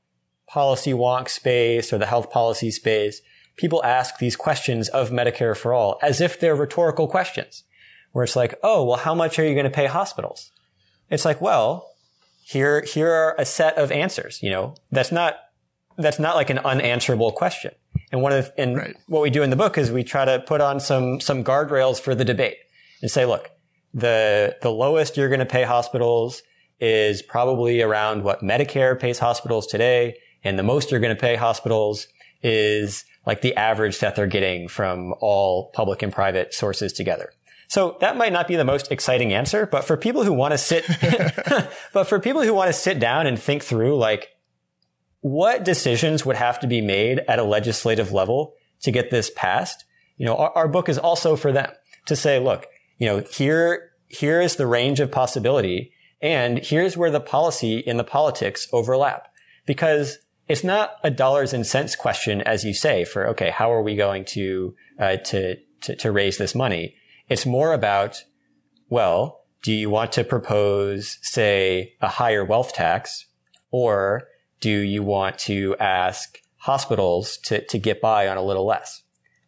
Speaker 4: policy wonk space or the health policy space, people ask these questions of Medicare for all as if they're rhetorical questions, where it's like, oh, well, how much are you going to pay hospitals? It's like, well, here, here are a set of answers. You know, that's not, that's not like an unanswerable question. And one of the, and right. what we do in the book is we try to put on some, some guardrails for the debate and say, look, the, the lowest you're going to pay hospitals is probably around what Medicare pays hospitals today. And the most you're going to pay hospitals is like the average that they're getting from all public and private sources together. So that might not be the most exciting answer, but for people who want to sit, *laughs* but for people who want to sit down and think through like what decisions would have to be made at a legislative level to get this passed, you know, our, our book is also for them to say, look, you know, here, here is the range of possibility and here's where the policy and the politics overlap because it's not a dollars and cents question, as you say, for, okay, how are we going to, uh, to, to, to raise this money? It's more about, well, do you want to propose, say, a higher wealth tax? Or do you want to ask hospitals to, to get by on a little less?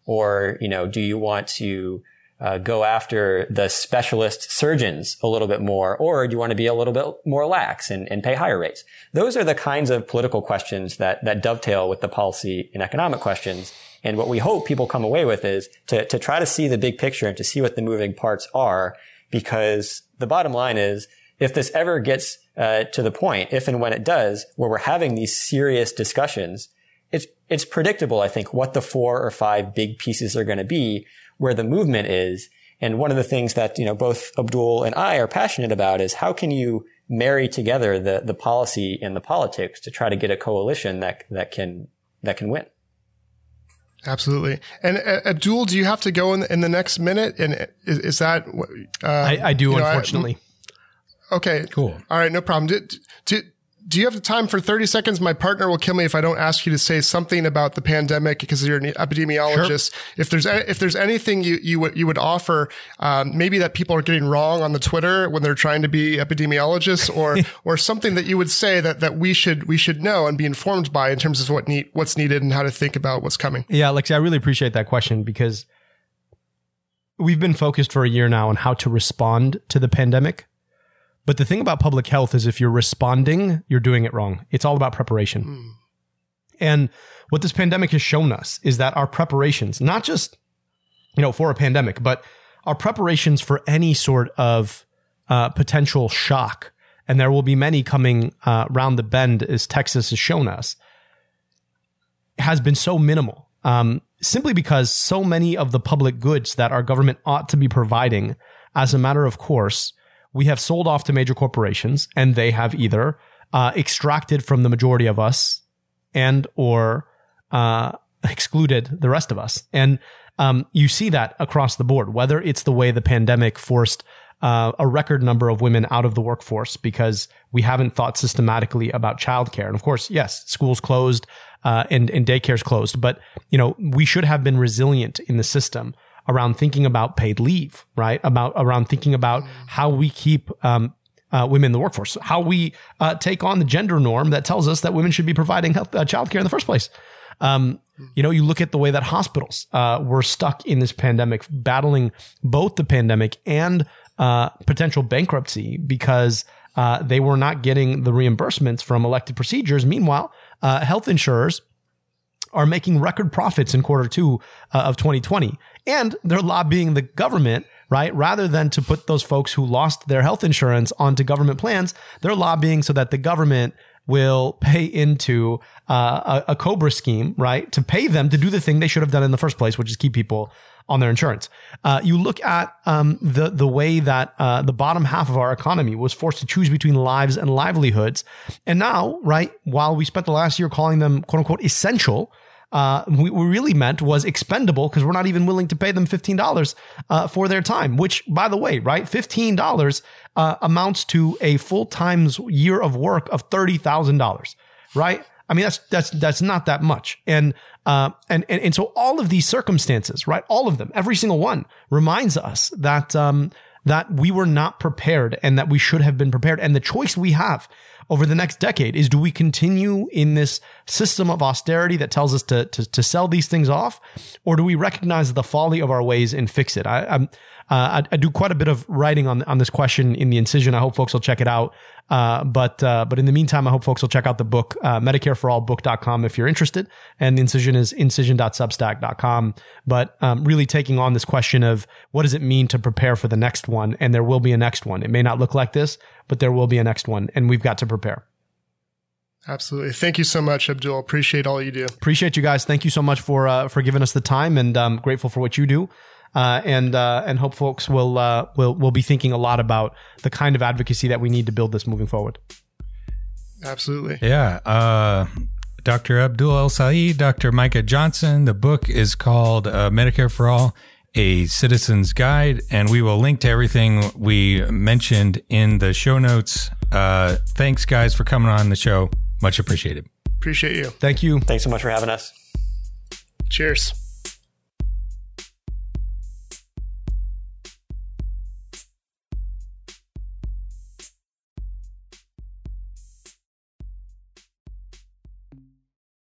Speaker 4: Or, you know, do you want to, uh, go after the specialist surgeons a little bit more, or do you want to be a little bit more lax and, and pay higher rates? Those are the kinds of political questions that that dovetail with the policy and economic questions. And what we hope people come away with is to to try to see the big picture and to see what the moving parts are, because the bottom line is if this ever gets uh, to the point, if and when it does, where we're having these serious discussions, it's it's predictable, I think, what the four or five big pieces are going to be where the movement is. And one of the things that, you know, both Abdul and I are passionate about is how can you marry together the, the policy and the politics to try to get a coalition that, that can, that can win.
Speaker 2: Absolutely. And uh, Abdul, do you have to go in, in the next minute? And is, is that,
Speaker 1: uh, I, I, do, unfortunately.
Speaker 2: I, okay.
Speaker 3: Cool.
Speaker 2: All right. No problem. Do, do, do you have the time for 30 seconds? My partner will kill me if I don't ask you to say something about the pandemic because you're an epidemiologist. Sure. If there's if there's anything you you would you would offer, um, maybe that people are getting wrong on the Twitter when they're trying to be epidemiologists, or *laughs* or something that you would say that that we should we should know and be informed by in terms of what need what's needed and how to think about what's coming.
Speaker 1: Yeah, Alexi, I really appreciate that question because we've been focused for a year now on how to respond to the pandemic but the thing about public health is if you're responding, you're doing it wrong. It's all about preparation. Mm. And what this pandemic has shown us is that our preparations, not just, you know, for a pandemic, but our preparations for any sort of uh, potential shock, and there will be many coming uh, round the bend as Texas has shown us, has been so minimal. Um, simply because so many of the public goods that our government ought to be providing as a matter of course we have sold off to major corporations and they have either uh, extracted from the majority of us and or uh, *laughs* excluded the rest of us. And um, you see that across the board, whether it's the way the pandemic forced uh, a record number of women out of the workforce because we haven't thought systematically about childcare. And of course, yes, schools closed uh, and, and daycares closed, but you know we should have been resilient in the system around thinking about paid leave, right? About around thinking about how we keep um, uh, women in the workforce, how we uh, take on the gender norm that tells us that women should be providing health, uh, childcare in the first place. Um, you know, you look at the way that hospitals uh, were stuck in this pandemic, battling both the pandemic and uh, potential bankruptcy because uh, they were not getting the reimbursements from elected procedures. Meanwhile, health insurers are making record profits in quarter two uh, of 2020 and they're lobbying the government right? Rather than to put those folks who lost their health insurance onto government plans they're lobbying so that the government will pay into uh, a, a COBRA scheme right? To pay them to do the thing they should have done in the first place which is keep people on their insurance. Uh, you look at um, the the way that uh, the bottom half of our economy was forced to choose between lives and livelihoods, and now, right, while we spent the last year calling them quote unquote essential, uh, we, we, really meant was expendable because we're not even willing to pay them $15 uh, for their time, which, by the way, right, $15 uh, amounts to a full time's year of work of $30,000, right? I mean, that's, that's, that's not that much. And, uh, and, and, and so all of these circumstances, right? All of them, every single one reminds us that, um, that we were not prepared and that we should have been prepared. And the choice we have over the next decade is do we continue in this system of austerity that tells us to, to, to sell these things off, or do we recognize the folly of our ways and fix it? I, I'm, uh, I, I, do quite a bit of writing on on this question in the incision. I hope folks will check it out. Uh, but uh, but in the meantime, I hope folks will check out the book, uh, MedicareForAllBook.com if you're interested. And the incision is incision.substack.com. But um, really taking on this question of what does it mean to prepare for the next one? And there will be a next one. It may not look like this, but there will be a next one, and we've got to prepare.
Speaker 2: Absolutely. Thank you so much, Abdul. Appreciate all you do.
Speaker 1: Appreciate you guys. Thank you so much for uh, for giving us the time, and um, grateful for what you do. Uh, and uh, and hope folks will uh, will will be thinking a lot about the kind of advocacy that we need to build this moving forward.
Speaker 2: Absolutely.
Speaker 3: Yeah. Uh, Dr. Abdul El-Sayed, Dr. Micah Johnson. The book is called uh, Medicare for All: A Citizen's Guide, and we will link to everything we mentioned in the show notes. Uh, thanks, guys, for coming on the show. Much appreciated.
Speaker 2: Appreciate you.
Speaker 1: Thank you.
Speaker 4: Thanks so much for having us.
Speaker 2: Cheers.